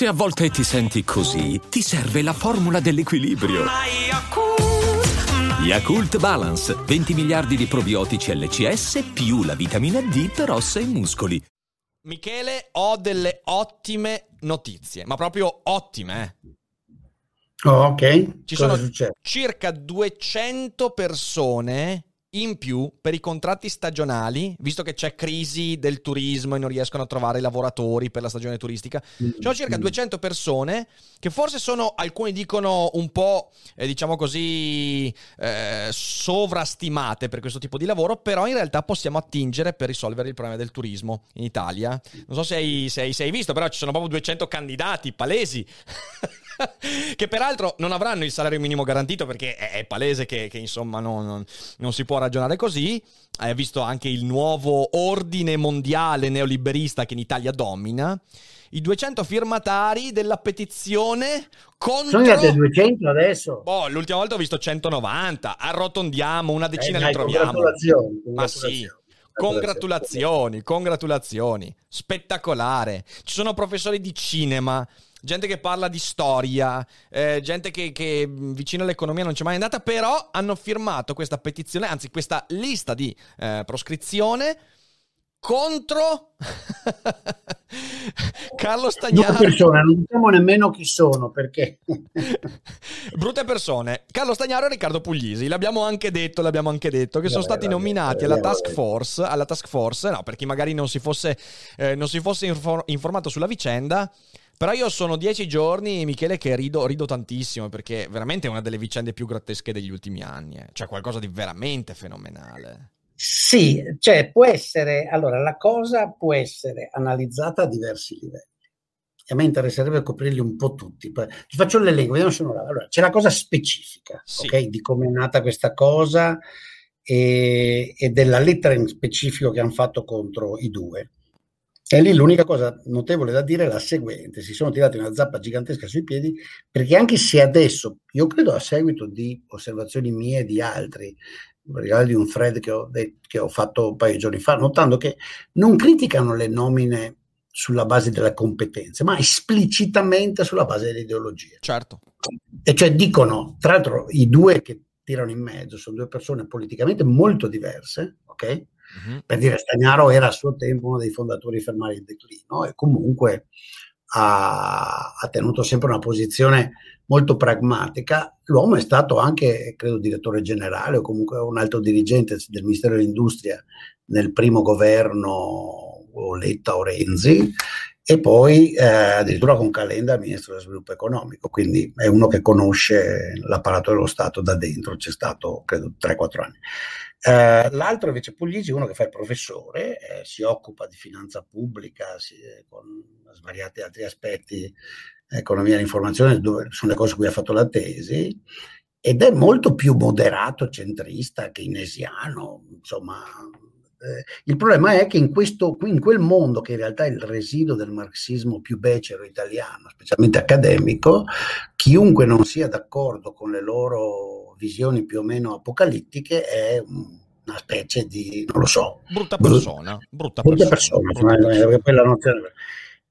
Se a volte ti senti così, ti serve la formula dell'equilibrio. Yakult Balance, 20 miliardi di probiotici LCS più la vitamina D per ossa e muscoli. Michele, ho delle ottime notizie, ma proprio ottime. Eh. Oh, ok. Ci Cosa sono succede? circa 200 persone in più per i contratti stagionali, visto che c'è crisi del turismo e non riescono a trovare lavoratori per la stagione turistica, ci sono circa 200 mm. persone che forse sono, alcuni dicono un po', eh, diciamo così, eh, sovrastimate per questo tipo di lavoro, però in realtà possiamo attingere per risolvere il problema del turismo in Italia. Non so se hai, se hai, se hai visto, però ci sono proprio 200 candidati palesi. che peraltro non avranno il salario minimo garantito perché è, palese che, che insomma non, non, non, si può ragionare così. Hai visto anche il nuovo ordine mondiale neoliberista che in Italia domina. I 200 firmatari della petizione contro... Sono arrivati a 200 adesso? Boh, l'ultima volta ho visto 190. Arrotondiamo, una decina eh, dai, ne troviamo. Congratulazioni, Ma sì. Congratulazioni, congratulazioni. Spettacolare. Ci sono professori di cinema, gente che parla di storia, eh, gente che, che, vicino all'economia non c'è mai andata, però hanno firmato questa petizione, anzi questa lista di eh, proscrizione contro Carlo Stagnaro. Brutte persone, non diciamo nemmeno chi sono perché. Brutte persone. Carlo Stagnaro e Riccardo Puglisi, l'abbiamo anche detto, l'abbiamo anche detto, che sono stati nominati alla task force, alla task force, no, per chi magari non si fosse, eh, non si fosse infor- informato sulla vicenda. Però io sono dieci giorni, Michele, che rido, rido tantissimo perché veramente è una delle vicende più grottesche degli ultimi anni. Eh. Cioè qualcosa di veramente fenomenale. Sì, cioè può essere, allora la cosa può essere analizzata a diversi livelli. E a me interesserebbe coprirli un po' tutti. Ti faccio l'elenco, vediamo se non allora, c'è la cosa specifica, sì. ok? Di come è nata questa cosa e, e della lettera in specifico che hanno fatto contro i due. E lì l'unica cosa notevole da dire è la seguente: si sono tirati una zappa gigantesca sui piedi, perché anche se adesso, io credo a seguito di osservazioni mie e di altri, regalo di un thread che ho, che ho fatto un paio di giorni fa, notando che non criticano le nomine sulla base delle competenze, ma esplicitamente sulla base delle ideologie. Certo. E cioè dicono, tra l'altro, i due che tirano in mezzo sono due persone politicamente molto diverse, ok? Uh-huh. Per dire, Stagnaro era a suo tempo uno dei fondatori fermari del declino e comunque ha, ha, tenuto sempre una posizione molto pragmatica. L'uomo è stato anche, credo, direttore generale o comunque un alto dirigente del Ministero dell'Industria nel primo governo Letta o Renzi e poi eh, addirittura con Calenda ministro dello sviluppo economico, quindi è uno che conosce l'apparato dello Stato da dentro, c'è stato credo 3-4 anni. Eh, l'altro invece Puglisi, uno che fa il professore, eh, si occupa di finanza pubblica si, con svariati altri aspetti, economia dell'informazione, dove sono le cose su cui ha fatto la tesi, ed è molto più moderato, centrista, keynesiano, insomma. Eh, il problema è che in, questo, in quel mondo, che in realtà è il residuo del marxismo più becero italiano, specialmente accademico, chiunque non sia d'accordo con le loro visioni più o meno apocalittiche è una specie di, non lo so, brutta persona. Brutta, brutta persona. persona, brutta persona. Quella nozione.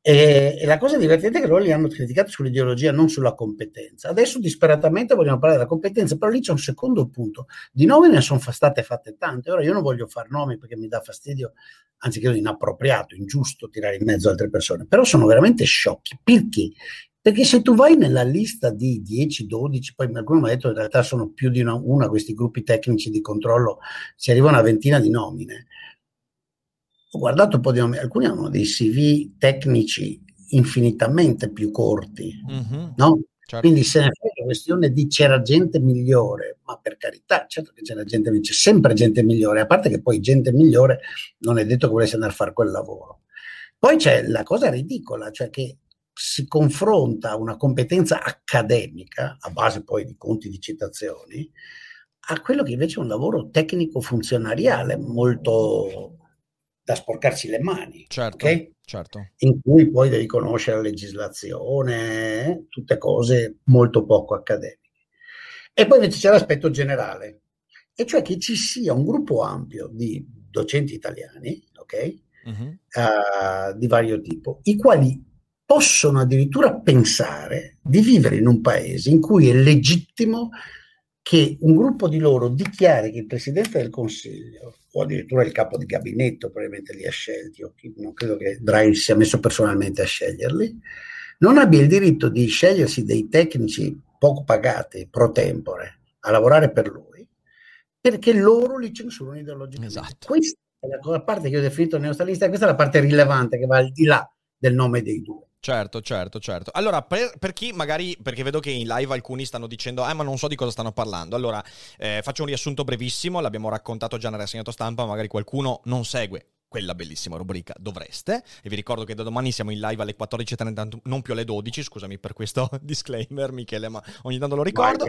E, e, la cosa divertente è che loro li hanno criticati sull'ideologia, non sulla competenza. Adesso disperatamente vogliono parlare della competenza, però lì c'è un secondo punto. Di nomi ne sono state fatte tante. Ora io non voglio fare nomi perché mi dà fastidio, anzi credo inappropriato, ingiusto tirare in mezzo altre persone, però sono veramente sciocchi. Perché? Perché se tu vai nella lista di 10, 12, poi qualcuno mi ha detto che in realtà sono più di una, una questi gruppi tecnici di controllo, si arriva a una ventina di nomine. Ho guardato un po' di nomi, alcuni hanno dei CV tecnici infinitamente più corti, mm-hmm. no? Certo. Quindi se ne fa questione di c'era gente migliore, ma per carità, certo che c'era gente migliore, c'è sempre gente migliore, a parte che poi gente migliore non è detto che volesse andare a fare quel lavoro. Poi c'è la cosa ridicola, cioè che si confronta una competenza accademica, a base poi di conti di citazioni, a quello che invece è un lavoro tecnico-funzionariale molto da sporcarsi le mani. Certo, okay? certo. In cui poi devi conoscere la legislazione, tutte cose molto poco accademiche. E poi invece c'è l'aspetto generale, e cioè che ci sia un gruppo ampio di docenti italiani, ok? Uh-huh. Uh, di vario tipo, i quali possono addirittura pensare di vivere in un paese in cui è legittimo che un gruppo di loro dichiari che il Presidente del Consiglio o addirittura il capo di gabinetto probabilmente li ha scelti, o non credo che Draghi sia messo personalmente a sceglierli, non abbia il diritto di scegliersi dei tecnici poco pagati pro tempore a lavorare per lui, perché loro li censurano ideologicamente. Esatto. Questa è la parte che ho definito neostalista, questa è la parte rilevante che va al di là del nome dei due. Certo, certo, certo. Allora, per, per, chi magari, perché vedo che in live alcuni stanno dicendo, eh, ma non so di cosa stanno parlando. Allora, eh, faccio un riassunto brevissimo, l'abbiamo raccontato già nel rassegnato stampa, magari qualcuno non segue quella bellissima rubrica dovreste e vi ricordo che da domani siamo in live alle 14.30 non più alle 12 scusami per questo disclaimer Michele ma ogni tanto lo ricordo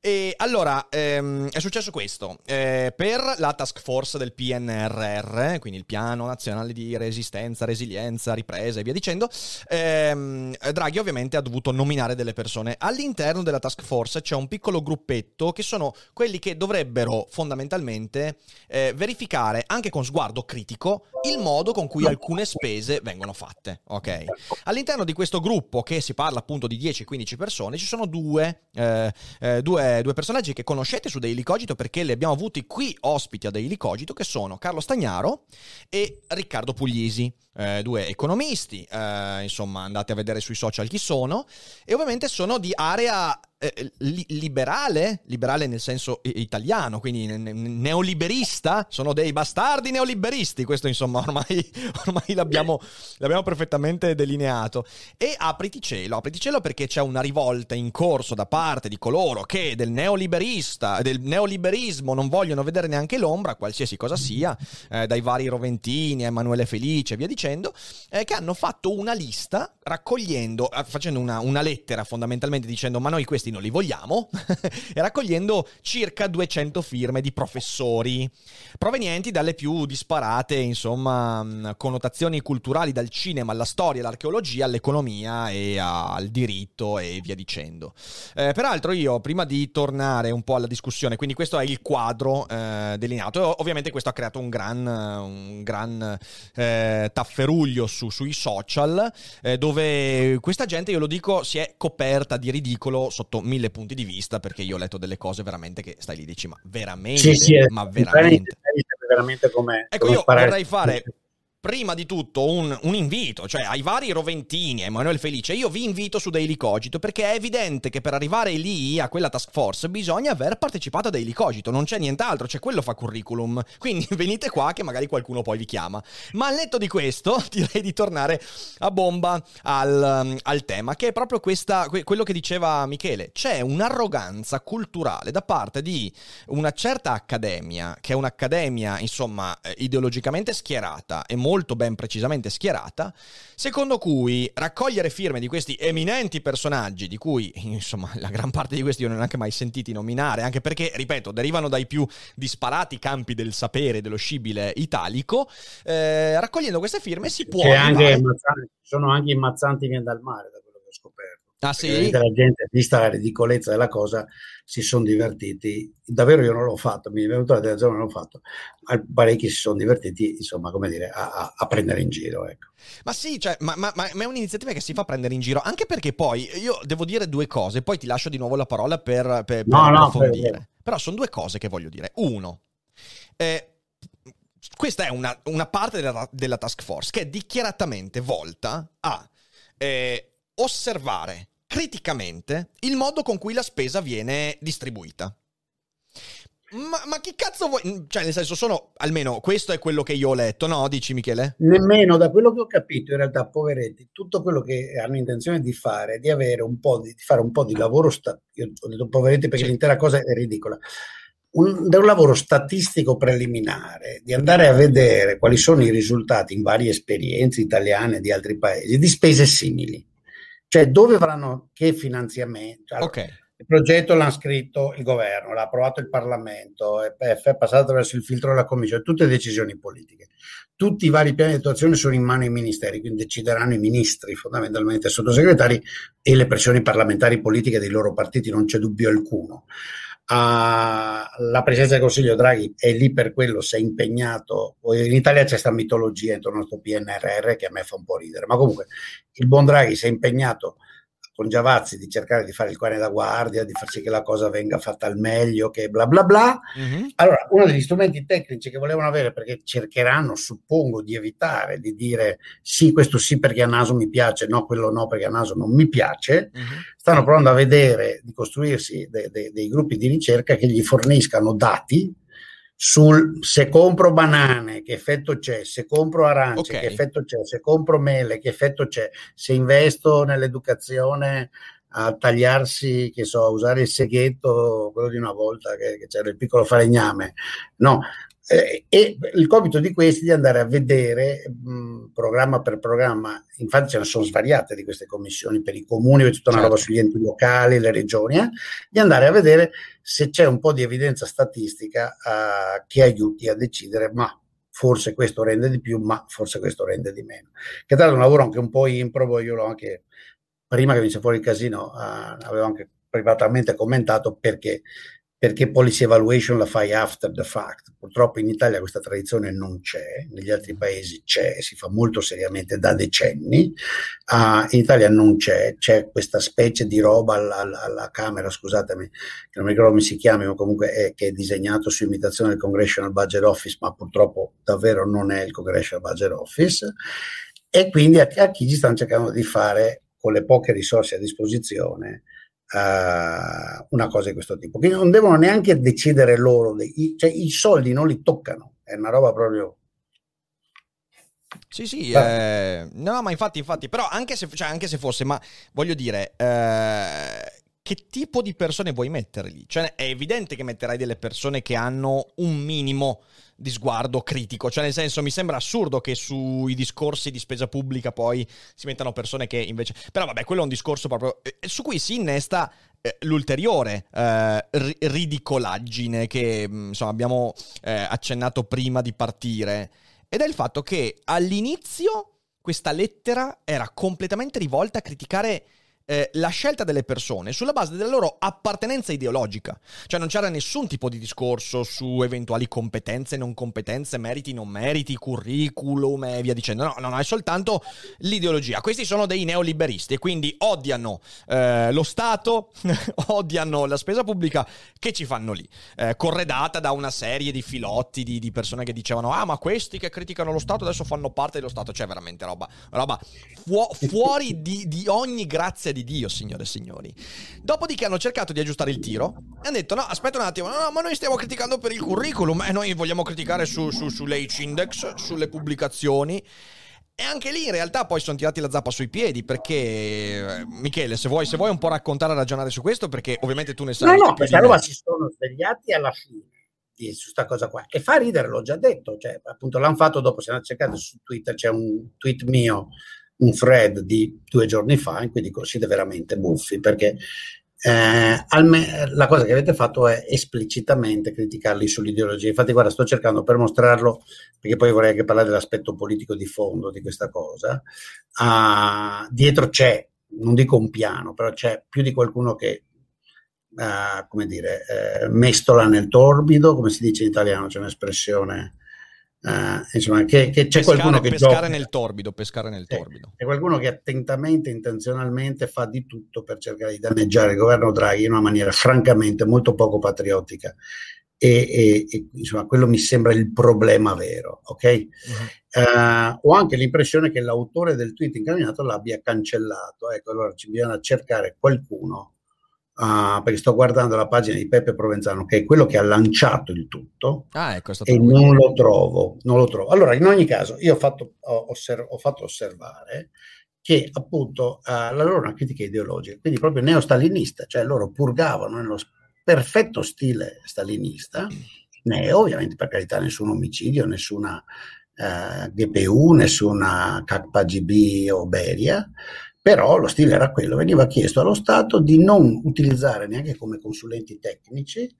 e allora ehm, è successo questo eh, per la task force del PNRR quindi il piano nazionale di resistenza resilienza ripresa e via dicendo ehm, Draghi ovviamente ha dovuto nominare delle persone all'interno della task force c'è un piccolo gruppetto che sono quelli che dovrebbero fondamentalmente eh, verificare anche con sguardo critico il modo con cui alcune spese vengono fatte. Ok? All'interno di questo gruppo, che si parla appunto di 10-15 persone, ci sono due, eh, eh, due, due, personaggi che conoscete su Daily Cogito perché li abbiamo avuti qui ospiti a Daily Cogito, che sono Carlo Stagnaro e Riccardo Puglisi. Eh, due economisti, eh, insomma andate a vedere sui social chi sono, e ovviamente sono di area eh, li- liberale, liberale nel senso italiano, quindi ne- neoliberista, sono dei bastardi neoliberisti, questo insomma ormai, ormai l'abbiamo, l'abbiamo, perfettamente delineato. E apriti cielo, apriti cielo perché c'è una rivolta in corso da parte di coloro che del neoliberista, del neoliberismo non vogliono vedere neanche l'ombra, qualsiasi cosa sia, eh, dai vari Roventini Emanuele Felice e via dicendo, eh, che hanno fatto una lista raccogliendo, eh, facendo una, una lettera fondamentalmente dicendo ma noi questi non li vogliamo, e raccogliendo circa 200 firme di professori provenienti dalle più disparate, insomma, connotazioni culturali dal cinema alla storia, all'archeologia, all'economia e al diritto e via dicendo. Eh, peraltro io, prima di tornare un po' alla discussione, quindi questo è il quadro eh, delineato, ovviamente questo ha creato un gran, un gran eh, tafferuglio su, sui social, eh, dove questa gente, io lo dico, si è coperta di ridicolo sotto mille punti di vista perché io ho letto delle cose veramente che stai lì dici ma veramente, sì, sì, ma veramente. veramente come, ecco come io vorrei fare prima di tutto un, un, invito, cioè ai vari Roventini, a Emanuele Felice, io vi invito su Daily Cogito perché è evidente che per arrivare lì a quella task force bisogna aver partecipato a Daily Cogito, non c'è nient'altro, cioè quello fa curriculum, quindi venite qua che magari qualcuno poi vi chiama. Ma al netto di questo direi di tornare a bomba al, al tema, che è proprio questa, quello che diceva Michele, c'è un'arroganza culturale da parte di una certa accademia, che è un'accademia insomma eh, ideologicamente schierata e molto molto ben precisamente schierata, secondo cui raccogliere firme di questi eminenti personaggi, di cui insomma la gran parte di questi io non ho neanche mai sentiti nominare, anche perché, ripeto, derivano dai più disparati campi del sapere, dello scibile italico, eh, raccogliendo queste firme si può... Anche sono anche immazzanti via dal mare, da quello che ho scoperto. Ah, sì? La gente, vista la ridicolezza della cosa, si sono divertiti. Davvero io non l'ho fatto, mi è venuto la della non l'ho fatto. Parecchi si sono divertiti, insomma, come dire, a, a prendere in giro. Ecco. Ma sì, cioè, ma, ma, ma, è un'iniziativa che si fa prendere in giro, anche perché poi io devo dire due cose, poi ti lascio di nuovo la parola per, per, per no, approfondire. No, Però sono due cose che voglio dire. Uno, eh, questa è una, una parte della, della, task force che è dichiaratamente volta a eh, osservare criticamente il modo con cui la spesa viene distribuita. Ma, ma, che cazzo vuoi? Cioè, nel senso, sono almeno questo è quello che io ho letto, no? Dici, Michele? Nemmeno da quello che ho capito, in realtà, poveretti, tutto quello che hanno intenzione di fare è di avere un po' di, di fare un po' di lavoro. Sta- io ho detto poveretti perché sì. l'intera cosa è ridicola. Un, da un lavoro statistico preliminare, di andare a vedere quali sono i risultati in varie esperienze italiane di altri paesi di spese simili cioè dove avranno che finanziamento. Allora, okay. Il progetto l'ha scritto il governo, l'ha approvato il Parlamento, è, è passato attraverso il filtro della Commissione, tutte decisioni politiche. Tutti i vari piani di attuazione sono in mano ai ministeri, quindi decideranno i ministri, fondamentalmente i sottosegretari e le pressioni parlamentari politiche dei loro partiti, non c'è dubbio alcuno. Uh, la presidenza del Consiglio Draghi è lì per quello, si è impegnato. In Italia c'è questa mitologia intorno al PNRR che a me fa un po' ridere, ma comunque il buon Draghi si è impegnato con Giavazzi di cercare di fare il cane da guardia, di far sì che la cosa venga fatta al meglio, che bla bla bla. Mm-hmm. Allora, uno degli strumenti tecnici che volevano avere, perché cercheranno, suppongo, di evitare di dire sì, questo sì perché a naso mi piace, no, quello no perché a naso non mi piace, mm-hmm. stanno provando a vedere di costruirsi de- de- dei gruppi di ricerca che gli forniscano dati sul se compro banane, che effetto c'è, se compro arance, okay. che effetto c'è, se compro mele, che effetto c'è, se investo nell'educazione a tagliarsi, che so, a usare il seghetto, quello di una volta che, che c'era il piccolo falegname. No, eh, e il compito di questi è di andare a vedere mh, programma per programma, infatti ce ne sono svariate di queste commissioni per i comuni, c'è tutta una certo. roba sugli enti locali, le regioni, eh, di andare a vedere se c'è un po' di evidenza statistica eh, che aiuti a decidere, ma forse questo rende di più, ma forse questo rende di meno. Che tra l'altro è un lavoro anche un po' improbo, io l'ho anche, prima che venisse fuori il casino, avevo anche privatamente commentato perché perché policy evaluation la fai after the fact. Purtroppo in Italia questa tradizione non c'è, negli altri paesi c'è, si fa molto seriamente da decenni, uh, in Italia non c'è, c'è questa specie di roba alla, alla, alla, Camera, scusatemi, che non mi ricordo come si chiami, ma comunque è, che è disegnato su imitazione del Congressional Budget Office, ma purtroppo davvero non è il Congressional Budget Office, e quindi a, a chi ci stanno cercando di fare con le poche risorse a disposizione uh, una cosa di questo tipo, che non devono neanche decidere loro, dei, cioè i soldi non li toccano, è una roba proprio... Sì, sì, eh, no, ma infatti, infatti, però anche se, cioè, anche se fosse, ma voglio dire, eh, che tipo di persone vuoi mettere lì? Cioè, è evidente che metterai delle persone che hanno un minimo di sguardo critico. Cioè, nel senso, mi sembra assurdo che sui discorsi di spesa pubblica poi si mettano persone che invece. Però, vabbè, quello è un discorso proprio. Eh, su cui si innesta eh, l'ulteriore eh, ridicolaggine che mm, insomma abbiamo eh, accennato prima di partire. Ed è il fatto che all'inizio questa lettera era completamente rivolta a criticare eh, la scelta delle persone sulla base della loro appartenenza ideologica. Cioè non c'era nessun tipo di discorso su eventuali competenze, non competenze, meriti, non meriti, curriculum e via dicendo. No, no, no, è soltanto l'ideologia. Questi sono dei neoliberisti e quindi odiano eh, lo Stato, odiano la spesa pubblica che ci fanno lì, eh, corredata da una serie di filotti di, di, persone che dicevano ah ma questi che criticano lo Stato adesso fanno parte dello Stato. Cioè veramente roba, roba fu- fuori di, di ogni grazia di Dio, signore e signori. Dopodiché hanno cercato di aggiustare il tiro e hanno detto: No, aspetta un attimo, no, no, ma noi stiamo criticando per il curriculum e noi vogliamo criticare su, su, sull'H index, sulle pubblicazioni. E anche lì in realtà poi sono tirati la zappa sui piedi perché, eh, Michele, se vuoi, se vuoi un po' raccontare e ragionare su questo, perché ovviamente tu ne sai. No, no, questa roba si sono svegliati alla fine di, su questa cosa qua. E fa ridere, l'ho già detto, cioè appunto l'hanno fatto dopo, se andate a cercare su Twitter, c'è un tweet mio un thread di due giorni fa in cui dico siete veramente buffi perché eh, alme- la cosa che avete fatto è esplicitamente criticarli sull'ideologia. Infatti, guarda, sto cercando per mostrarlo, perché poi vorrei anche parlare dell'aspetto politico di fondo di questa cosa. Uh, dietro c'è, non dico un piano, però c'è più di qualcuno che, uh, come dire, eh, mestola nel torbido, come si dice in italiano, c'è un'espressione Uh, insomma, che, che c'è pescare, qualcuno che pescare gioca, nel torbido, pescare nel torbido. C'è qualcuno che attentamente, intenzionalmente fa di tutto per cercare di danneggiare il governo Draghi in una maniera francamente molto poco patriottica. E, e, e insomma, quello mi sembra il problema vero, ok? Uh-huh. Uh, ho anche l'impressione che l'autore del tweet incaminato l'abbia cancellato. Ecco, allora ci bisogna cercare qualcuno Uh, perché sto guardando la pagina di Peppe Provenzano, che è quello che ha lanciato il tutto, ah, ecco, e non lo, trovo, non lo trovo. Allora, in ogni caso, io ho fatto, ho osserv- ho fatto osservare che appunto uh, la loro è una critica ideologica, quindi proprio neostalinista, cioè loro purgavano nello perfetto stile stalinista, neo, ovviamente per carità nessun omicidio, nessuna uh, GPU, nessuna KGB o Beria, però lo stile era quello, veniva chiesto allo Stato di non utilizzare neanche come consulenti tecnici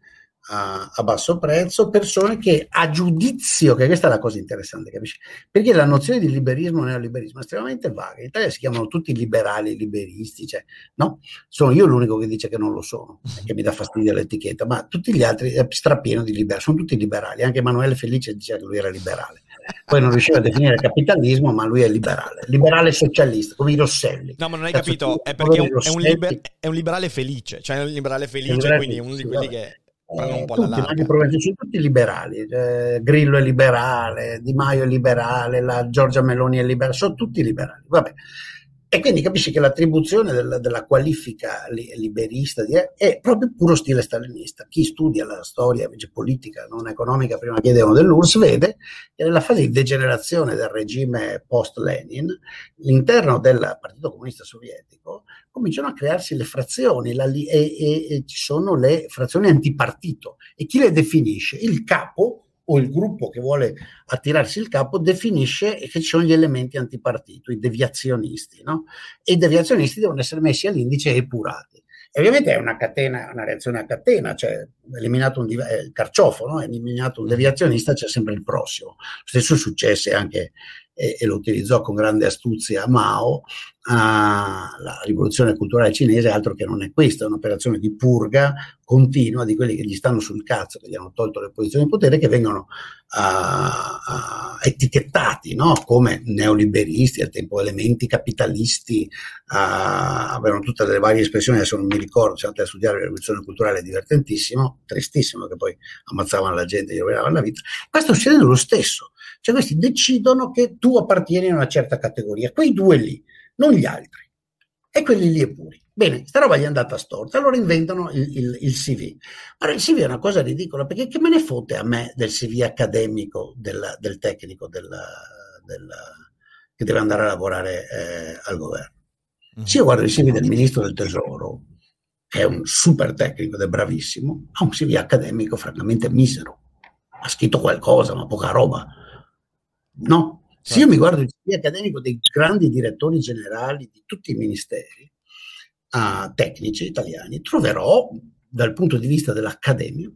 a, a, basso prezzo, persone che a giudizio, che questa è la cosa interessante, capisci? Perché la nozione di liberismo e neoliberismo è estremamente vaga. In Italia si chiamano tutti liberali, liberisti, cioè, no? Sono io l'unico che dice che non lo sono, che mi dà fastidio l'etichetta, ma tutti gli altri è strapieno di liberali, sono tutti liberali, anche Emanuele Felice diceva che lui era liberale. Poi non riusciva a definire capitalismo, ma lui è liberale, liberale socialista, come i Rosselli. No, ma non hai Cazzo, capito, è perché è un, è, un liber, è un, liberale felice, cioè è un liberale felice, liberale quindi uno di quelli che eh, tutti, sono tutti liberali, eh, Grillo è liberale, Di Maio è liberale, la Giorgia Meloni è liberale, sono tutti liberali. Vabbè. E quindi capisci che l'attribuzione della, della qualifica li, liberista di, è proprio puro stile stalinista. Chi studia la storia politica, non economica, prima chiedevano dell'URSS, vede che nella fase di degenerazione del regime post-Lenin, l'interno del Partito Comunista Sovietico cominciano a crearsi le frazioni la, e, e, e ci sono le frazioni antipartito. E chi le definisce? Il capo o il gruppo che vuole attirarsi il capo definisce che ci sono gli elementi antipartito, i deviazionisti, no? E i deviazionisti devono essere messi all'indice e epurati. E ovviamente è una catena, una reazione a catena, cioè eliminato un eh, il carciofo, no? eliminato un deviazionista, c'è sempre il prossimo. Lo stesso successe anche e, e lo utilizzò con grande astuzia Mao, a la rivoluzione culturale cinese altro che non è questa, è un'operazione di purga continua di quelli che gli stanno sul cazzo, che gli hanno tolto le posizioni di potere, che vengono uh, uh, etichettati no? come neoliberisti, al tempo elementi capitalisti, uh, avevano tutte delle varie espressioni, adesso non mi ricordo, se andate a studiare la rivoluzione culturale è divertentissimo, tristissimo che poi ammazzavano la gente, gli rovinavano la vita. Questo succede lo stesso, cioè questi decidono che tu appartieni a una certa categoria, quei due lì, non gli altri. E quelli lì è puri. Bene, sta roba gli è andata storta, allora inventano il, il, il, CV. Ma il CV è una cosa ridicola, perché che me ne fotte a me del CV accademico del, del tecnico del, del, che deve andare a lavorare eh, al governo? Mm-hmm. Se io guardo il CV del ministro del tesoro, che è un super tecnico ed è bravissimo, ha un CV accademico francamente misero. Ha scritto qualcosa, ma poca roba. No? Se io mi guardo il CV accademico dei grandi direttori generali di tutti i ministeri uh, tecnici italiani, troverò dal punto di vista dell'accademia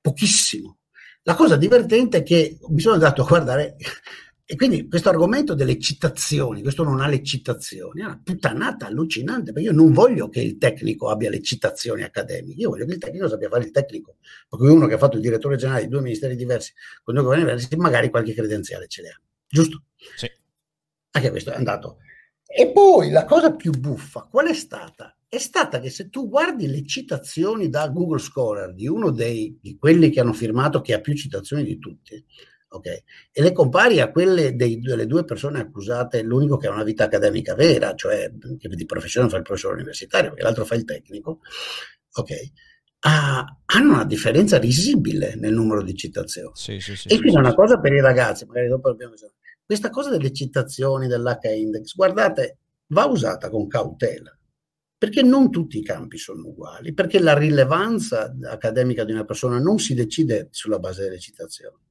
pochissimo. La cosa divertente è che mi sono andato a guardare e quindi questo argomento delle citazioni, questo non ha le citazioni, è una puttanata allucinante, perché io non voglio che il tecnico abbia le citazioni accademiche, io voglio che il tecnico sappia fare il tecnico, perché uno che ha fatto il direttore generale di due ministeri diversi, con due governi diversi, magari qualche credenziale ce l'ha, giusto? Sì. Anche questo è andato. E poi la cosa più buffa, qual è stata? È stata che se tu guardi le citazioni da Google Scholar di uno dei, di quelli che hanno firmato, che ha più citazioni di tutti, Okay. E le compari a quelle dei, delle due persone accusate, l'unico che ha una vita accademica vera, cioè che di professione fa il professore universitario, perché l'altro fa il tecnico, okay. Ah, hanno una differenza risibile nel numero di citazioni. Sì, sì, sì, e quindi una cosa per i ragazzi, magari dopo abbiamo questa cosa delle citazioni dell'H-index, guardate, va usata con cautela, perché non tutti i campi sono uguali, perché la rilevanza accademica di una persona non si decide sulla base delle citazioni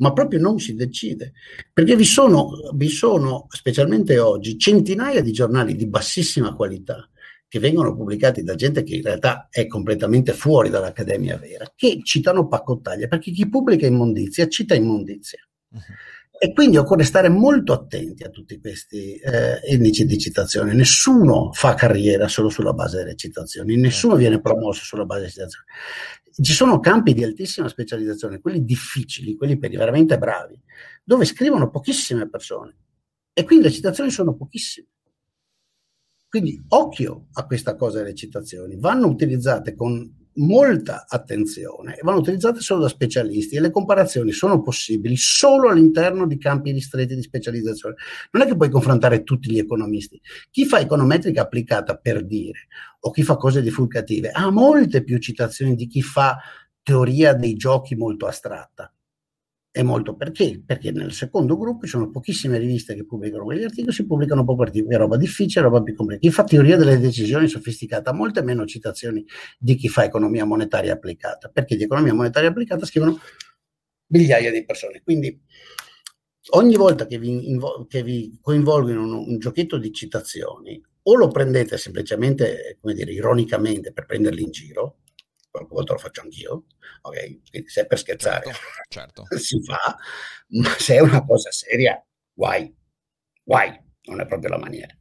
ma proprio non si decide, perché vi sono, vi sono, specialmente oggi, centinaia di giornali di bassissima qualità che vengono pubblicati da gente che in realtà è completamente fuori dall'accademia vera, che citano pacottaglia, perché chi pubblica immondizia cita immondizia. Uh-huh. E quindi occorre stare molto attenti a tutti questi eh, indici di citazione. Nessuno fa carriera solo sulla base delle citazioni, nessuno viene promosso sulla base delle citazioni. Ci sono campi di altissima specializzazione, quelli difficili, quelli per i veramente bravi, dove scrivono pochissime persone e quindi le citazioni sono pochissime. Quindi occhio a questa cosa delle citazioni, vanno utilizzate con molta attenzione e vanno utilizzate solo da specialisti e le comparazioni sono possibili solo all'interno di campi ristretti di specializzazione. Non è che puoi confrontare tutti gli economisti. Chi fa econometrica applicata per dire o chi fa cose divulgative ha molte più citazioni di chi fa teoria dei giochi molto astratta. E molto perché? Perché nel secondo gruppo ci sono pochissime riviste che pubblicano quegli articoli, si pubblicano pochi articoli, roba difficile, roba più complessa. Chi fa teoria delle decisioni sofisticata molte meno citazioni di chi fa economia monetaria applicata, perché di economia monetaria applicata scrivono migliaia di persone. Quindi ogni volta che vi, invo- che vi coinvolgo in un, un giochetto di citazioni, o lo prendete semplicemente, come dire, ironicamente per prenderli in giro, qualche volta lo faccio anch'io, ok? Quindi se è per scherzare certo, certo. si fa, ma se è una cosa seria, guai, guai, non è proprio la maniera.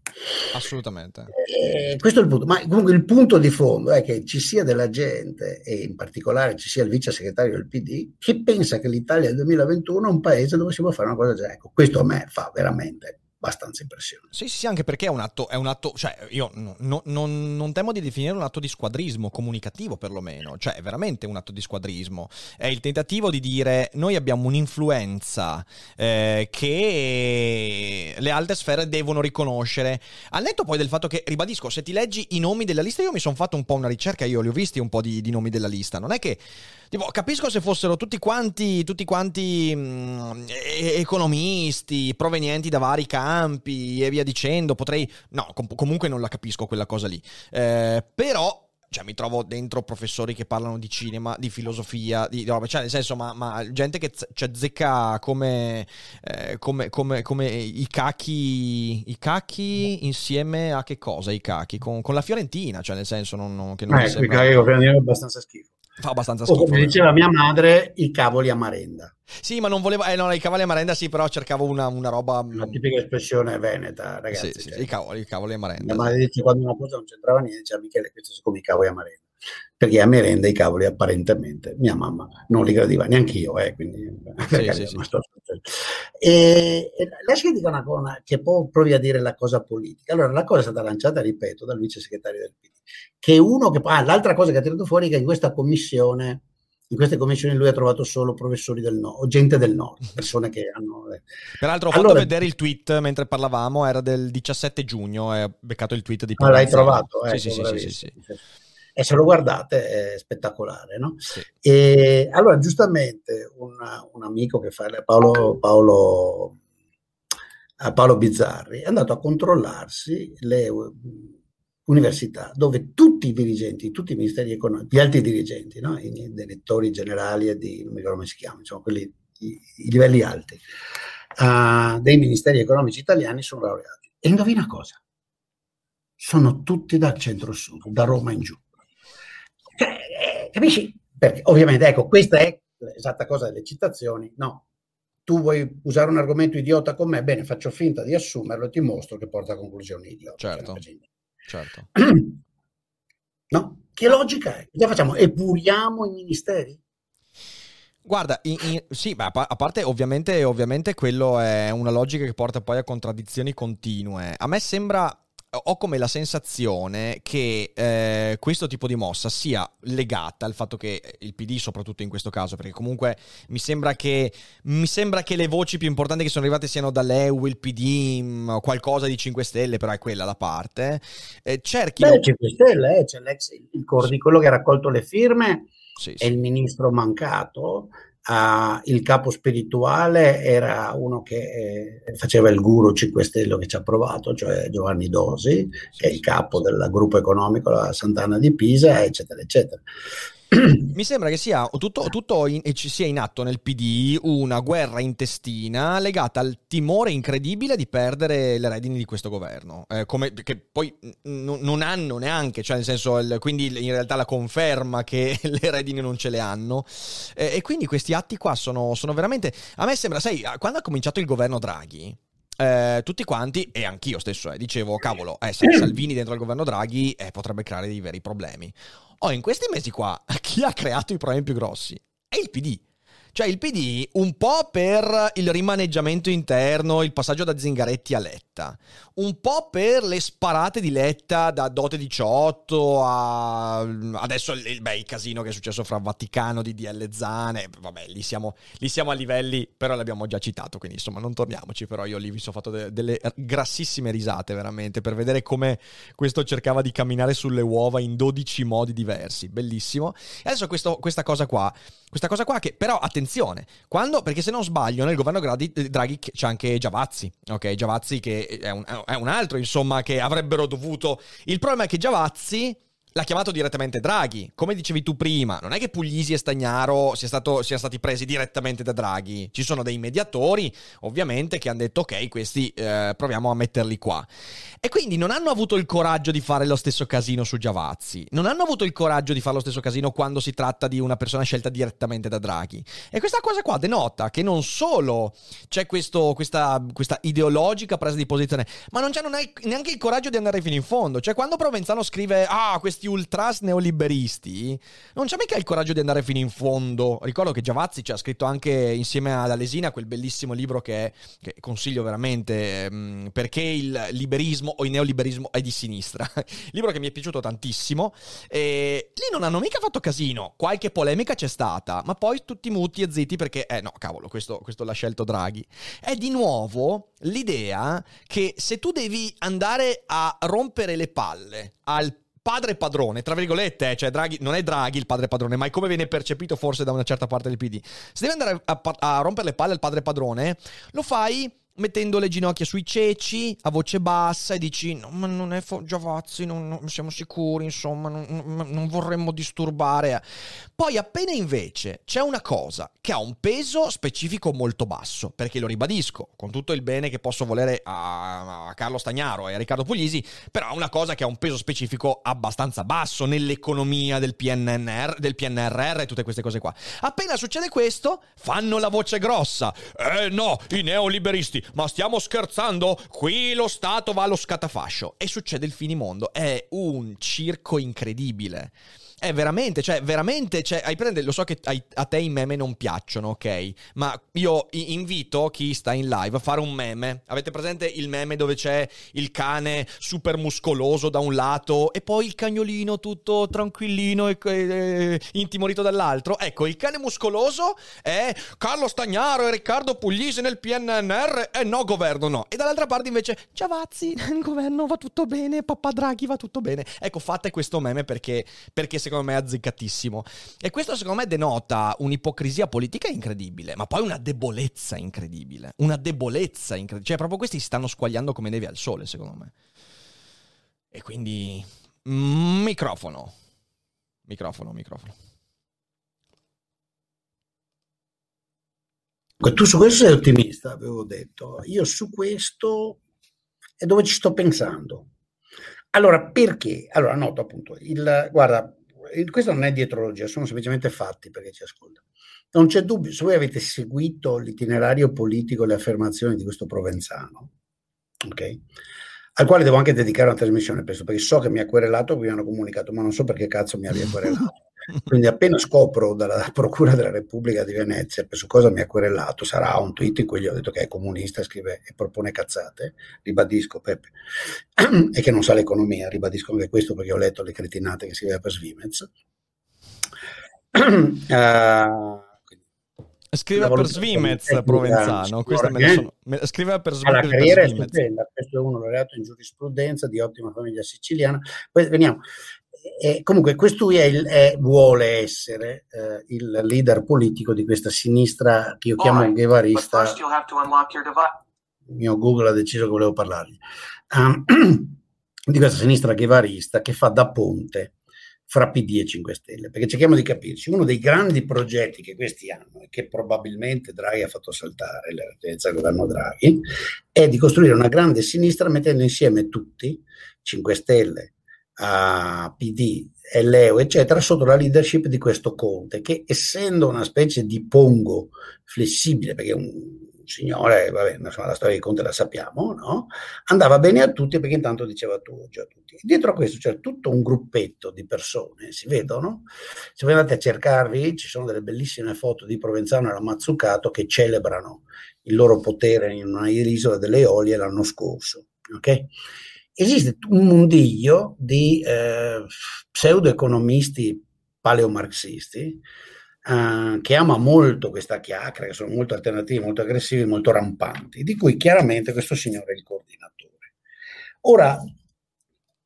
Assolutamente. Eh, questo è il punto. Ma comunque il punto di fondo è che ci sia della gente, e in particolare ci sia il vice segretario del PD, che pensa che l'Italia del 2021 è un paese dove si può fare una cosa genere. Ecco, questo a me fa veramente abbastanza impressione. Sì, sì, anche perché è un atto, è un atto cioè io no, no, non, non, temo di definire un atto di squadrismo comunicativo perlomeno, cioè è veramente un atto di squadrismo, è il tentativo di dire noi abbiamo un'influenza eh, che le alte sfere devono riconoscere, al netto poi del fatto che, ribadisco, se ti leggi i nomi della lista, io mi sono fatto un po' una ricerca, io li ho visti un po' di, di nomi della lista, non è che Tipo, capisco se fossero tutti quanti, tutti quanti mh, mm, economisti provenienti da vari campi e via dicendo. Potrei. No, com- comunque non la capisco quella cosa lì. Eh, però cioè mi trovo dentro professori che parlano di cinema, di filosofia, di, roba, cioè nel senso, ma, ma gente che z- cioè, zecca come, eh, come, come, come, i cachi, i cachi insieme a che cosa i cachi? Con, con la Fiorentina, cioè nel senso non, non, che non eh, sembra... i cachi con abbastanza schifo. Fa abbastanza schifo. O come diceva mia madre, i cavoli a marenda. Sì, ma non volevo... Eh no, i cavoli a marenda sì, però cercavo una, una roba... Una tipica espressione veneta, ragazzi. Sì, sì, cioè. i, cavoli, i cavoli a marenda. Mia madre dice quando una cosa non c'entrava niente, diceva Michele, questi sono come i cavoli a marenda. Perché a merenda i cavoli apparentemente mia mamma non li gradiva, neanche io, eh, quindi... Sì, sì, sì. E, e lascia dica una cosa, che poi provi a dire la cosa politica. Allora, la cosa è stata lanciata, ripeto, dal vice segretario del PD, che uno che... Ah, l'altra cosa che ha tirato fuori è che in questa commissione in queste commissioni lui ha trovato solo professori del nord, o gente del nord, persone che hanno... Eh. Peraltro ho allora, fatto vedere il tweet mentre parlavamo, era del 17 giugno, e ho beccato il tweet di Ah, l'hai trovato? Eh, sì, sì, sì, sì, sì, E se lo guardate è spettacolare, no? Sì. E allora, giustamente, un, un amico che fa Paolo, Paolo, Paolo Bizzarri è andato a controllarsi le università dove tutti i dirigenti, tutti i ministeri economici, gli altri dirigenti, no? i direttori generali e di, non mi ricordo come si chiamano, insomma, quelli, i, i livelli alti uh, dei ministeri economici italiani sono laureati. E indovina cosa? Sono tutti dal centro-sud, da Roma in giù. Eh, capisci? Perché ovviamente, ecco, questa è l'esatta cosa delle citazioni. No, tu vuoi usare un argomento idiota con me? Bene, faccio finta di assumerlo e ti mostro che porta a conclusioni idiote. Certo. Certo. No? Che logica è? Cosa facciamo? Epuriamo i ministeri? Guarda, in, in, sì, beh, a parte ovviamente, ovviamente quello è una logica che porta poi a contraddizioni continue. A me sembra ho come la sensazione che eh, questo tipo di mossa sia legata al fatto che il PD, soprattutto in questo caso, perché comunque mi sembra che, mi sembra che le voci più importanti che sono arrivate siano dall'EU, il PD, mm, qualcosa di 5 Stelle, però è quella la parte. Eh, cerchi. Beh, 5 Stelle, eh, c'è l'ex, il di quello che ha raccolto le firme sì, sì. è il ministro mancato Uh, il capo spirituale era uno che eh, faceva il guru 5 Stelle che ci ha provato, cioè Giovanni Dosi, che è il capo del gruppo economico la Sant'Anna di Pisa, eccetera, eccetera. Mi sembra che sia tutto, tutto in, ci sia in atto nel PD una guerra intestina legata al timore incredibile di perdere le redini di questo governo, eh, come, che poi n- non hanno neanche, cioè nel senso, il, quindi in realtà la conferma che le redini non ce le hanno. Eh, e quindi questi atti qua sono, sono veramente... A me sembra, sai, quando ha cominciato il governo Draghi, eh, tutti quanti, e anch'io stesso, eh, dicevo, cavolo, eh, Salvini dentro il governo Draghi eh, potrebbe creare dei veri problemi. Oh, in questi mesi qua, chi ha creato i problemi più grossi? È il PD. Cioè il PD un po' per il rimaneggiamento interno, il passaggio da Zingaretti a Letta, un po' per le sparate di Letta da Dote 18 a adesso il, beh, il casino che è successo fra Vaticano, DDL Zane, vabbè lì siamo, lì siamo a livelli, però l'abbiamo già citato, quindi insomma non torniamoci, però io lì vi sono fatto de- delle grassissime risate veramente per vedere come questo cercava di camminare sulle uova in 12 modi diversi, bellissimo. E adesso questo, questa cosa qua, questa cosa qua che però attenzione attenzione, quando, perché se non sbaglio nel governo Draghi c'è anche Giavazzi, ok? Giavazzi che è un, è un altro, insomma, che avrebbero dovuto... Il problema è che Giavazzi l'ha chiamato direttamente Draghi. Come dicevi tu prima, non è che Puglisi e Stagnaro sia siano stati presi direttamente da Draghi. Ci sono dei mediatori, ovviamente, che hanno detto ok, questi eh, proviamo a metterli qua. E quindi non hanno avuto il coraggio di fare lo stesso casino su Giavazzi, non hanno avuto il coraggio di fare lo stesso casino quando si tratta di una persona scelta direttamente da Draghi. E questa cosa qua denota che non solo c'è questo, questa, questa, ideologica presa di posizione, ma non c'è neanche il coraggio di andare fino in fondo. Cioè quando Provenzano scrive, ah, questi ultras neoliberisti, non c'è mica il coraggio di andare fino in fondo. Ricordo che Giavazzi ci ha scritto anche insieme ad Alesina quel bellissimo libro che, che consiglio veramente, ehm, perché il liberismo o il neoliberismo è di sinistra. Libro che mi è piaciuto tantissimo. E lì non hanno mica fatto casino. Qualche polemica c'è stata, ma poi tutti muti e zitti perché, eh no, cavolo, questo, questo l'ha scelto Draghi. È di nuovo l'idea che se tu devi andare a rompere le palle al padre padrone, tra virgolette, eh, cioè Draghi, non è Draghi il padre padrone, ma è come viene percepito forse da una certa parte del PD. Se devi andare a, a rompere le palle al padre padrone, lo fai mettendo le ginocchia sui ceci a voce bassa e dici no ma non è Fo- Giavazzi non, non, siamo sicuri insomma non, non, vorremmo disturbare poi appena invece c'è una cosa che ha un peso specifico molto basso perché lo ribadisco con tutto il bene che posso volere a, a Carlo Stagnaro e a Riccardo Puglisi però è una cosa che ha un peso specifico abbastanza basso nell'economia del PNR del PNRR e tutte queste cose qua. Appena succede questo fanno la voce grossa. Eh no i neoliberisti ma stiamo scherzando? Qui lo Stato va allo scatafascio e succede il finimondo. È un circo incredibile. È veramente, cioè, veramente, cioè, hai prende, lo so che a te i meme non piacciono, ok? Ma io invito chi sta in live a fare un meme. Avete presente il meme dove c'è il cane super muscoloso da un lato e poi il cagnolino tutto tranquillino e, e intimorito dall'altro? Ecco, il cane muscoloso è Carlo Stagnaro e Riccardo Puglisi nel PNNR e no governo no. E dall'altra parte invece Giavazzi, il governo va tutto bene, papà Draghi va tutto bene. Ecco, fate questo meme perché, perché se secondo me azzeccatissimo. E questo secondo me denota un'ipocrisia politica incredibile, ma poi una debolezza incredibile. Una debolezza incredibile. Cioè proprio questi si stanno squagliando come neve al sole, secondo me. E quindi... Microfono. Microfono, microfono. Tu su questo sei ottimista, avevo detto. Io su questo è dove ci sto pensando. Allora, perché? Allora, noto appunto, il, guarda, questo non è dietrologia, sono semplicemente fatti perché ci ascolta. Non c'è dubbio, se voi avete seguito l'itinerario politico le affermazioni di questo Provenzano, ok? Al quale devo anche dedicare una trasmissione, penso, perché so che mi ha querelato, mi hanno comunicato, ma non so perché cazzo mi abbia querelato. Quindi appena scopro dalla Procura della Repubblica di Venezia per su cosa mi ha querelato, sarà un tweet in cui gli ho detto che è comunista, scrive e propone cazzate, ribadisco Peppe, e che non sa l'economia, ribadisco anche questo perché ho letto le cretinate che scriveva per Svimez. uh, Scrive per Svimez Provenzano, ne sono... Scrive per Svimez. La carriera è stupenda, questo è uno laureato in giurisprudenza di ottima famiglia siciliana. Poi veniamo, e comunque questo è il, è, vuole essere eh, il leader politico di questa sinistra che io chiamo right, guevarista. Il mio Google ha deciso che volevo parlargli. Um, di questa sinistra guevarista che fa da ponte fra PD e 5 Stelle, perché cerchiamo di capirci, uno dei grandi progetti che questi hanno e che probabilmente Draghi ha fatto saltare, la del governo Draghi, è di costruire una grande sinistra mettendo insieme tutti, 5 Stelle, a PD, Leo, eccetera, sotto la leadership di questo Conte, che essendo una specie di pongo flessibile, perché un signore, vabbè, insomma, la storia di Conte la sappiamo, no? andava bene a tutti perché intanto diceva tu già a tutti. Dietro a questo c'è tutto un gruppetto di persone, si vedono? Se voi andate a cercarvi, ci sono delle bellissime foto di Provenzano e la Mazzucato che celebrano il loro potere in una isola delle Eolie l'anno scorso. ok? Esiste un mondiglio di eh, pseudo-economisti paleomarxisti eh, che ama molto questa chiacchiera, che sono molto alternativi, molto aggressivi, molto rampanti, di cui chiaramente questo signore è il coordinatore. Ora,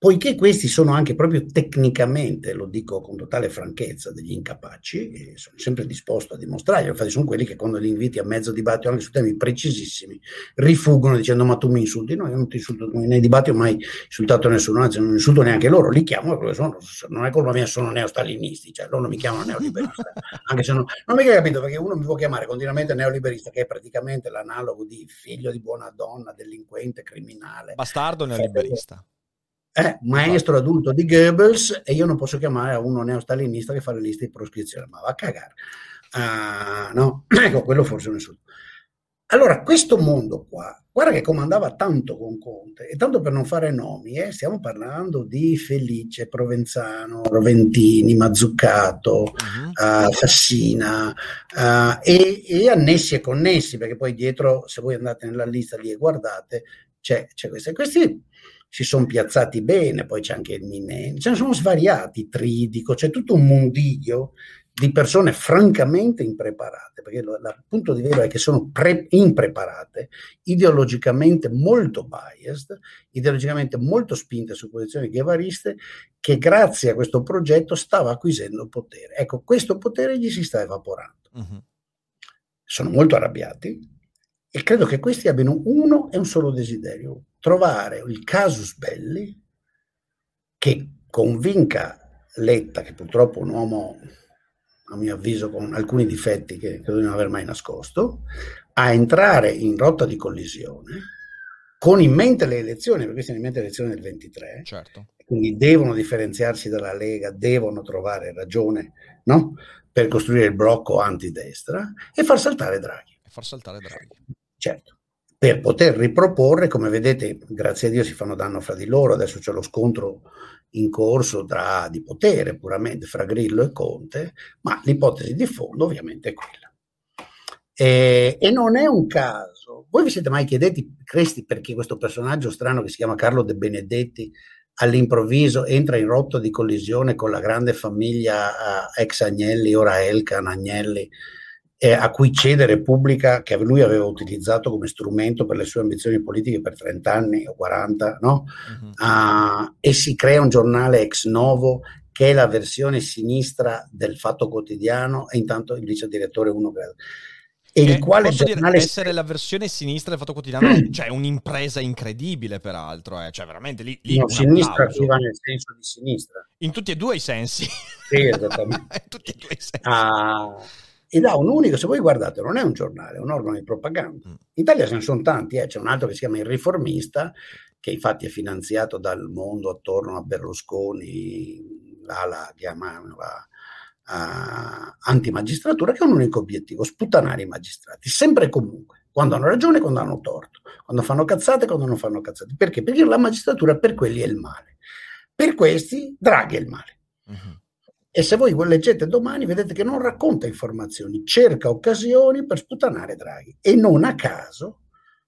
poiché questi sono anche proprio tecnicamente, lo dico con totale franchezza, degli incapaci, e sono sempre disposto a dimostrarlo, infatti sono quelli che quando li inviti a mezzo dibattito anche su temi precisissimi, rifuggono dicendo ma tu mi insulti, no io non ti insulto, nei dibattiti ho mai insultato nessuno, anzi non insulto neanche loro, li chiamo perché sono, non è colpa mia, sono neostalinisti, cioè loro mi chiamano neoliberista, anche se non, non mi hai capito perché uno mi può chiamare continuamente neoliberista, che è praticamente l'analogo di figlio di buona donna, delinquente, criminale. Bastardo neoliberista è maestro adulto di Goebbels e io non posso chiamare a uno neostalinista che fa le liste di proscrizione, ma va a cagare. Uh, no, ecco, quello forse non è nessuno. Allora, questo mondo qua, guarda che comandava tanto con Conte, e tanto per non fare nomi, eh, stiamo parlando di Felice, Provenzano, Roventini, Mazzuccato, uh-huh. uh, Fassina, uh, e, e, annessi e connessi, perché poi dietro, se voi andate nella lista lì e guardate, c'è, c'è questo. E questi si sono piazzati bene, poi c'è anche il Minelli, ce ne sono svariati, Tridico, c'è tutto un mondiglio di persone francamente impreparate, perché il punto di vista è che sono pre- impreparate, ideologicamente molto biased, ideologicamente molto spinte su posizioni guevariste, che grazie a questo progetto stava acquisendo potere. Ecco, questo potere gli si sta evaporando. Uh-huh. Sono molto arrabbiati, e credo che questi abbiano uno e un solo desiderio, trovare il casus belli che convinca Letta, che purtroppo è un uomo, a mio avviso, con alcuni difetti che credo di non aver mai nascosto, a entrare in rotta di collisione con in mente le elezioni, perché sono in mente le elezioni del 23, certo. quindi devono differenziarsi dalla Lega, devono trovare ragione no? per costruire il blocco antidestra e far saltare Draghi. E far saltare Draghi. Certo, per poter riproporre, come vedete, grazie a Dio si fanno danno fra di loro, adesso c'è lo scontro in corso tra, di potere puramente fra Grillo e Conte, ma l'ipotesi di fondo ovviamente è quella. E, e, non è un caso. Voi vi siete mai chiedetti, Cresti, perché questo personaggio strano che si chiama Carlo De Benedetti all'improvviso entra in rotto di collisione con la grande famiglia uh, ex Agnelli, ora Elkan Agnelli, eh, a cui cede Repubblica, che lui aveva utilizzato come strumento per le sue ambizioni politiche per 30 anni o 40, no? Uh-huh. Uh, e si crea un giornale ex novo che è la versione sinistra del Fatto Quotidiano e intanto il vice direttore uno grado. E il quale posso giornale... dire, essere la versione sinistra del Fatto Quotidiano, cioè un'impresa incredibile peraltro, eh. cioè veramente lì... lì no, sinistra si va nel senso di sinistra. In tutti e due i sensi. Sì, esattamente. In tutti e due i sensi. Ah, ed ha un unico, se voi guardate, non è un giornale, è un organo di propaganda. Mm. In Italia ce ne sono tanti, eh. c'è un altro che si chiama Il Riformista, che infatti è finanziato dal mondo attorno a Berlusconi, l'ala chiamava uh, antimagistratura, che ha un unico obiettivo, sputtanare i magistrati, sempre e comunque, quando hanno ragione e quando hanno torto, quando fanno cazzate e quando non fanno cazzate. Perché? Perché la magistratura per quelli è il male. Per questi Draghi è il male. Uh-huh. E se voi leggete domani, vedete che non racconta informazioni, cerca occasioni per sputanare Draghi. E non a caso,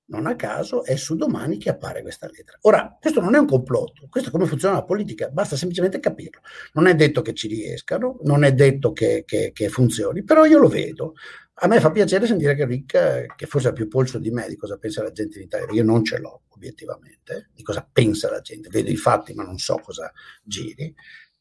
non a caso è su domani che appare questa lettera. Ora, questo non è un complotto, questo è come funziona la politica, basta semplicemente capirlo. Non è detto che ci riescano, non è detto che, che, che funzioni, però io lo vedo. A me fa piacere sentire che Rick, che forse ha più polso di me di cosa pensa la gente in Italia, io non ce l'ho obiettivamente, di cosa pensa la gente, vedo i fatti ma non so cosa giri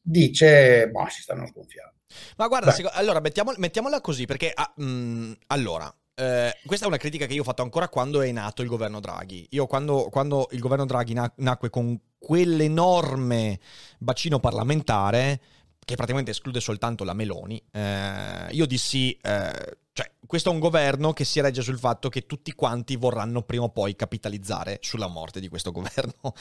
dice, boh, si stanno sgonfiando. Ma guarda, seco- allora mettiamo, mettiamola così, perché ah, mh, mm, allora, eh, questa è una critica che io ho fatto ancora quando è nato il governo Draghi. Io quando, quando il governo Draghi na- nacque con quell'enorme bacino parlamentare, che praticamente esclude soltanto la Meloni, eh, io dissi, eh, cioè, questo è un governo che si regge sul fatto che tutti quanti vorranno prima o poi capitalizzare sulla morte di questo governo.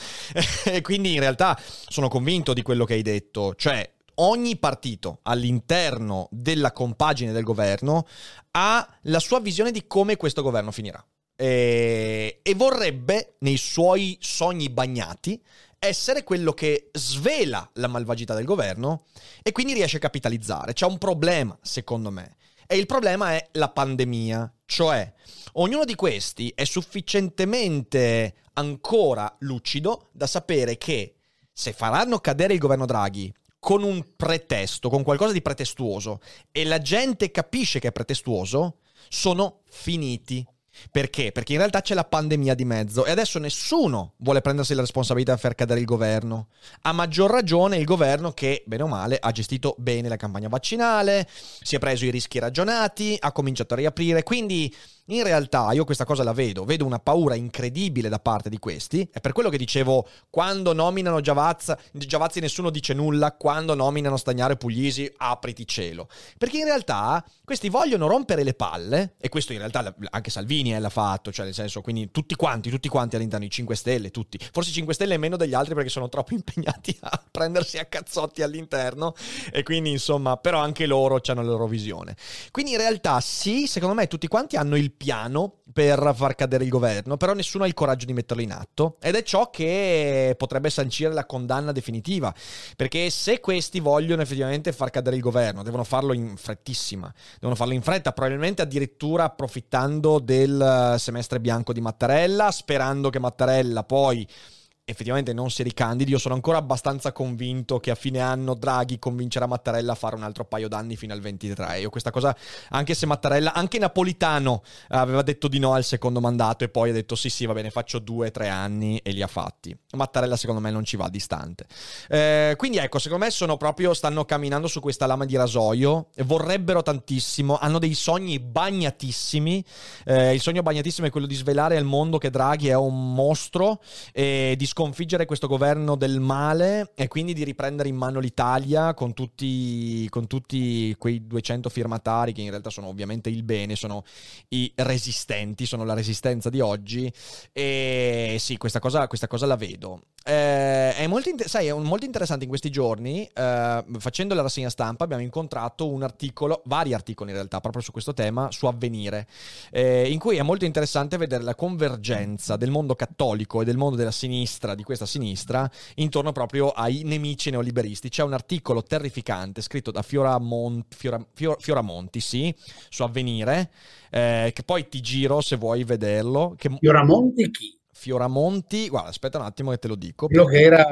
e quindi in realtà sono convinto di quello che hai detto, cioè ogni partito all'interno della compagine del governo ha la sua visione di come questo governo finirà. E, e vorrebbe, nei suoi sogni bagnati, essere quello che svela la malvagità del governo e quindi riesce a capitalizzare. C'è un problema, secondo me. E il problema è la pandemia, cioè ognuno di questi è sufficientemente ancora lucido da sapere che se faranno cadere il governo Draghi con un pretesto, con qualcosa di pretestuoso, e la gente capisce che è pretestuoso, sono finiti. Perché? Perché in realtà c'è la pandemia di mezzo e adesso nessuno vuole prendersi la responsabilità di far cadere il governo. A maggior ragione il governo che, bene o male, ha gestito bene la campagna vaccinale, si è preso i rischi ragionati, ha cominciato a riaprire, quindi in realtà io questa cosa la vedo, vedo una paura incredibile da parte di questi, è per quello che dicevo, quando nominano Giavazza, Giavazzi nessuno dice nulla, quando nominano Stagnare Puglisi apriti cielo, perché in realtà questi vogliono rompere le palle, e questo in realtà anche Salvini eh, l'ha fatto, cioè nel senso, quindi tutti quanti, tutti quanti all'interno, i 5 Stelle, tutti, forse i 5 Stelle meno degli altri perché sono troppo impegnati a prendersi a cazzotti all'interno, e quindi insomma, però anche loro hanno la loro visione. Quindi in realtà sì, secondo me tutti quanti hanno il piano per far cadere il governo, però nessuno ha il coraggio di metterlo in atto. Ed è ciò che potrebbe sancire la condanna definitiva, perché se questi vogliono effettivamente far cadere il governo, devono farlo in frettissima, devono farlo in fretta, probabilmente addirittura approfittando del semestre bianco di Mattarella, sperando che Mattarella poi effettivamente non si ricandidi. Io sono ancora abbastanza convinto che a fine anno Draghi convincerà Mattarella a fare un altro paio d'anni fino al 23. Io questa cosa, anche se Mattarella, anche Napolitano aveva detto di no al secondo mandato e poi ha detto sì sì va bene faccio due tre anni e li ha fatti. Mattarella secondo me non ci va distante. Eh, quindi ecco, secondo me sono proprio, stanno camminando su questa lama di rasoio, vorrebbero tantissimo, hanno dei sogni bagnatissimi. Eh, il sogno bagnatissimo è quello di svelare al mondo che Draghi è un mostro e di sconfiggere questo governo del male e quindi di riprendere in mano l'Italia con tutti, con tutti quei 200 firmatari che in realtà sono ovviamente il bene, sono i resistenti, sono la resistenza di oggi. E sì, questa cosa, questa cosa la vedo. Eh, è, molto inter- sai, è molto interessante in questi giorni, eh, facendo la rassegna stampa, abbiamo incontrato un articolo, vari articoli in realtà, proprio su questo tema, su Avvenire, eh, in cui è molto interessante vedere la convergenza del mondo cattolico e del mondo della sinistra, di questa sinistra, intorno proprio ai nemici neoliberisti. C'è un articolo terrificante scritto da Fioramont- Fiora- Fior- Fioramonti, sì, su Avvenire, eh, che poi ti giro se vuoi vederlo. Che... Fioramonti chi? Fioramonti, guarda, aspetta un attimo che te lo dico. Quello che era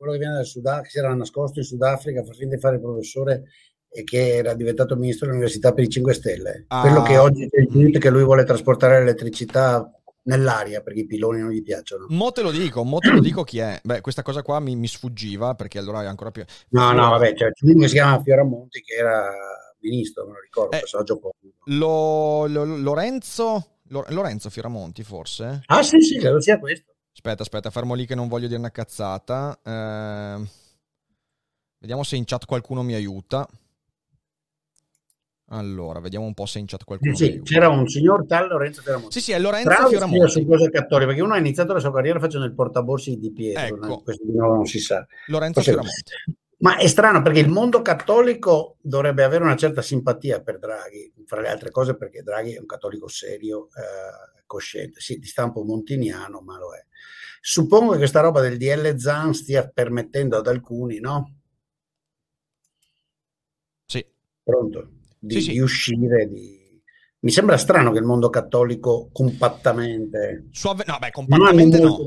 quello che viene dal Sudafrica, che si era nascosto in Sudafrica, fa finta di fare il professore e che era diventato ministro dell'Università per i 5 Stelle. Ah. Quello che oggi c'è il che lui vuole trasportare l'elettricità nell'aria perché i piloni non gli piacciono. Mo te lo dico, mo te lo dico chi è. Beh, questa cosa qua mi, mi sfuggiva perché allora è ancora più... No, no, vabbè, cioè, c'è uno che si chiama Fioramonti che era ministro, me lo ricordo, eh, personaggio lo, lo, Lorenzo Lorenzo Fioramonti, forse? Ah, sì, sì, credo sia questo. Aspetta, aspetta, fermo lì che non voglio dire una cazzata. Eh, vediamo se in chat qualcuno mi aiuta. Allora, vediamo un po' se in chat qualcuno sì, sì, c'era un signor tal Lorenzo Fioramonti. Sì, sì, è Lorenzo Bravo Fioramonti. su cose cattoliche, perché uno ha iniziato la sua carriera facendo il portaborsi di Pietro, ecco. questo di nuovo non si sa. Lorenzo Forse... Fioramonti. Ma è strano perché il mondo cattolico dovrebbe avere una certa simpatia per Draghi, fra le altre cose perché Draghi è un cattolico serio, eh, cosciente, sì, di stampo montiniano, ma lo è. Suppongo che questa roba del DL Zan stia permettendo ad alcuni, no? Sì. Pronto? Di, sì, sì. di uscire, di mi sembra strano che il mondo cattolico compattamente. Suave... No, beh, compattamente no. Co-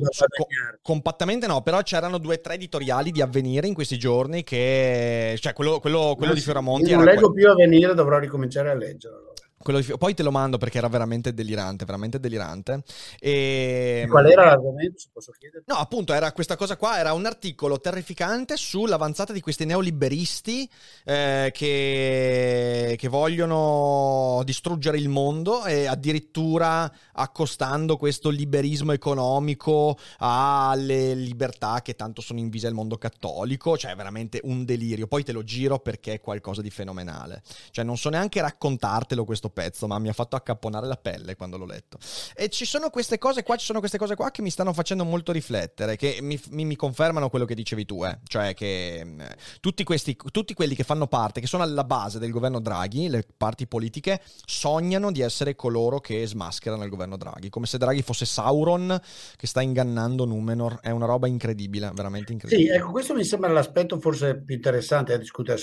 compattamente no, però c'erano due o tre editoriali di avvenire in questi giorni che. cioè, quello, quello, quello di Fioramonti. Io non leggo que- più avvenire, dovrò ricominciare a leggerlo. Di... Poi te lo mando perché era veramente delirante, veramente delirante. E... Qual era l'argomento, se posso chiedere? No, appunto, era questa cosa qua, era un articolo terrificante sull'avanzata di questi neoliberisti eh, che... che vogliono distruggere il mondo e addirittura accostando questo liberismo economico alle libertà che tanto sono invise al mondo cattolico, cioè veramente un delirio. Poi te lo giro perché è qualcosa di fenomenale. Cioè non so neanche raccontartelo questo pezzo, ma mi ha fatto accapponare la pelle quando l'ho letto. E ci sono queste cose qua, ci sono queste cose qua che mi stanno facendo molto riflettere, che mi, mi, mi confermano quello che dicevi tu, eh. cioè che eh, tutti, questi, tutti quelli che fanno parte, che sono alla base del governo Draghi, le parti politiche, sognano di essere coloro che smascherano il governo Draghi, come se Draghi fosse Sauron che sta ingannando Numenor, è una roba incredibile, veramente incredibile. Sì, ecco, questo mi sembra l'aspetto forse più interessante a discutere,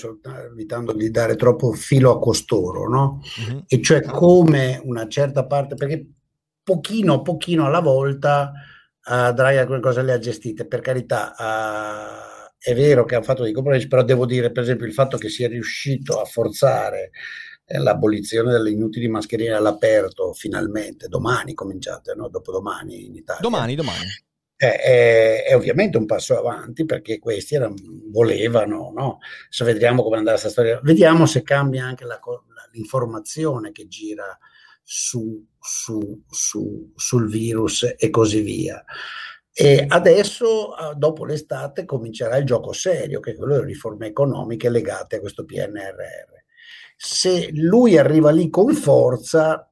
evitando di dare troppo filo a costoro, no? Uh-huh. E cioè come una certa parte, perché pochino pochino alla volta uh, Draghi alcune cose le ha gestite, per carità. Uh, è vero che ha fatto dei compromessi, però devo dire, per esempio, il fatto che sia riuscito a forzare l'abolizione delle inutili mascherine all'aperto, finalmente, domani cominciate, no? dopodomani in Italia. Domani, domani. È, è, è, ovviamente un passo avanti perché questi erano, volevano, no? se vediamo come andrà questa storia, vediamo se cambia anche la, l'informazione che gira su, su, su, sul virus e così via. E adesso, dopo l'estate, comincerà il gioco serio, che è quello delle riforme economiche legate a questo PNRR. Se lui arriva lì con forza,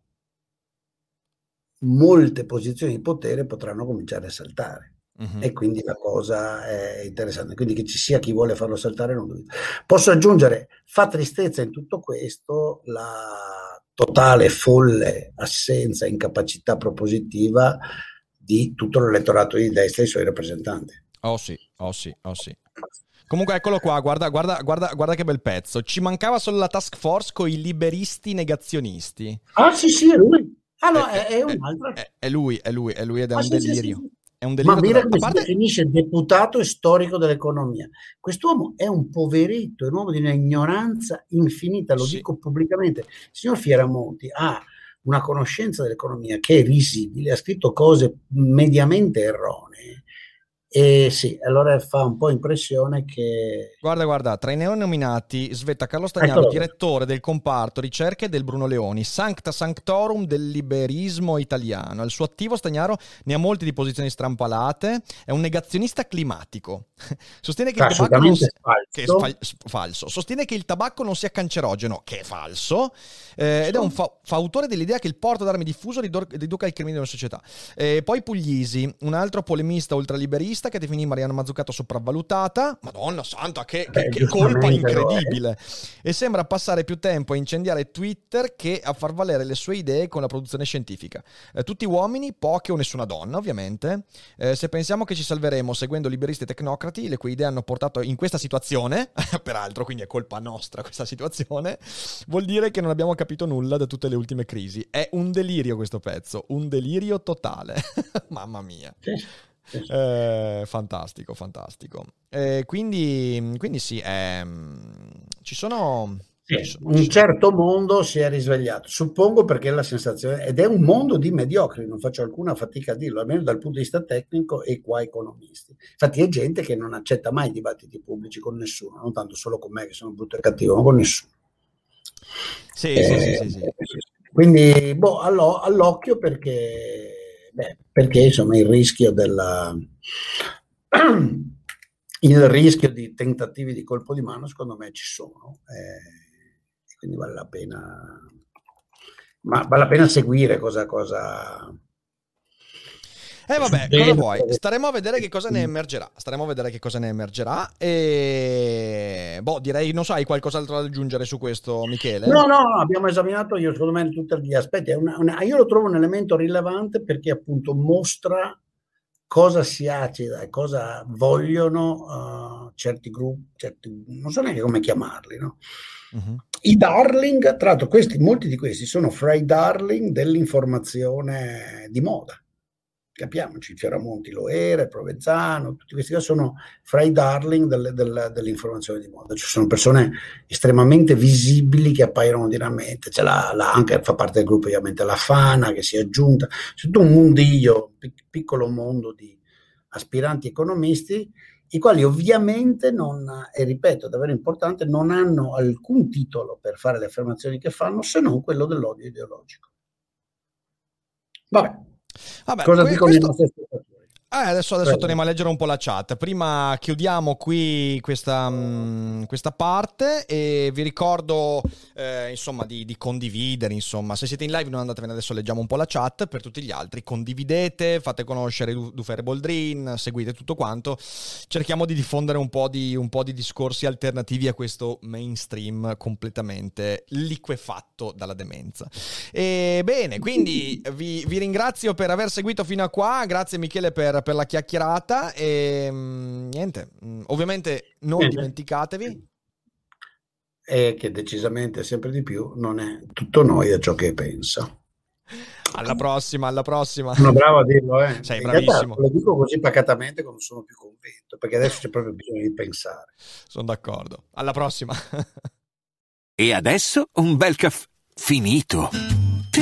molte posizioni di potere potranno cominciare a saltare. Uh-huh. E quindi la cosa è interessante. Quindi che ci sia chi vuole farlo saltare, non dubito. Posso aggiungere, fa tristezza in tutto questo la totale folle assenza, incapacità propositiva di tutto l'elettorato di destra e i suoi rappresentanti. Oh sì, oh sì, oh sì. Comunque eccolo qua, guarda, guarda, guarda, guarda che bel pezzo. Ci mancava solo la task force con i liberisti negazionisti. Ah sì sì, è lui. Ah no, è, è, è un altro. È, è, lui, è lui, è lui ed è ah, un sì, delirio. Sì, sì, è un delirio. Ma mira come parte... si definisce deputato e storico dell'economia. Quest'uomo è un poveretto, è un uomo di un'ignoranza infinita, lo dico pubblicamente. Il signor Fieramonti ha una conoscenza dell'economia che è risibile, ha scritto cose mediamente erronee e sì, allora fa un po' impressione che... Guarda, guarda, tra i neonominati svetta Carlo Stagnaro, Eccolo. direttore del comparto ricerche del Bruno Leoni, Sancta Sanctorum del liberismo italiano. Al suo attivo Stagnaro ne ha molti di posizioni strampalate, è un negazionista climatico. Sostiene che il, tabacco non sia... Che fa... falso. Sostiene che il tabacco non sia cancerogeno, che è falso, eh, ed è un fa... fautore dell'idea che il porto d'armi diffuso riduca il crimine della società. Eh, poi Puglisi, un altro polemista ultraliberista, intervista che definì Mariano Mazzucato sopravvalutata. Madonna santa, che, che, eh, che colpa incredibile! E sembra passare più tempo a incendiare Twitter che a far valere le sue idee con la produzione scientifica. Eh, tutti uomini, poche o nessuna donna, ovviamente. Eh, se pensiamo che ci salveremo seguendo liberisti e tecnocrati, le cui idee hanno portato in questa situazione, peraltro quindi è colpa nostra questa situazione, vuol dire che non abbiamo capito nulla da tutte le ultime crisi. È un delirio questo pezzo, un delirio totale. Mamma mia. Eh, fantastico, fantastico. Eh, quindi, quindi, sì, ehm, ci sono... Sì, un certo mondo si è risvegliato, suppongo perché la sensazione, ed è un mondo di mediocri, non faccio alcuna fatica a dirlo, almeno dal punto di vista tecnico e qua economisti. Infatti è gente che non accetta mai dibattiti pubblici con nessuno, non tanto solo con me che sono brutto e cattivo, ma con nessuno. Sì, eh, sì, sì, sì, Quindi, boh, all'o- all'occhio perché Beh, perché insomma il rischio della il rischio di tentativi di colpo di mano secondo me ci sono eh, quindi vale la pena ma vale la pena seguire cosa, cosa eh vabbè, cosa vuoi? Staremo a vedere che cosa ne emergerà. Staremo a vedere che cosa ne emergerà. E boh, direi, non so, hai qualcos'altro da aggiungere su questo, Michele? No, no, no abbiamo esaminato io, secondo me, tutti gli aspetti. Una, una, io lo trovo un elemento rilevante perché appunto mostra cosa si acida e cosa vogliono uh, certi gruppi, certi, non so neanche come chiamarli, no? Uh-huh. I darling, tra l'altro, questi, molti di questi sono fra i darling dell'informazione di moda capiamoci, Fioramonti lo era, Provenzano, tutti questi qua sono fra i darling del, del, dell'informazione di moda, ci sono persone estremamente visibili che appaiono dinamamente, c'è la, la, anche fa parte del gruppo ovviamente la Fana che si è aggiunta, c'è tutto un mondiglio, pic, piccolo mondo di aspiranti economisti, i quali ovviamente non, e ripeto, davvero importante, non hanno alcun titolo per fare le affermazioni che fanno se non quello dell'odio ideologico. Vabbè, Vabbè, Cosa dicono questo... i nostri Eh, adesso, adesso torniamo a leggere un po' la chat. Prima chiudiamo qui questa, mh, mm, questa parte e vi ricordo eh, insomma di, di, condividere. Insomma, se siete in live non andatevene adesso, leggiamo un po' la chat. Per tutti gli altri, condividete, fate conoscere Dufere Boldrin, seguite tutto quanto. Cerchiamo di diffondere un po' di, un po' di discorsi alternativi a questo mainstream completamente liquefatto dalla demenza. E bene, quindi vi, vi ringrazio per aver seguito fino a qua. Grazie Michele per per, la chiacchierata e mm, niente, mm, ovviamente non niente. dimenticatevi. E che decisamente sempre di più non è tutto noi a ciò che pensa. Alla prossima, alla prossima. Sono bravo a dirlo, eh. Sei bravissimo. Lo dico così pacatamente quando sono più convinto, perché adesso c'è proprio bisogno di pensare. Sono d'accordo. Alla prossima. e adesso un bel caffè finito.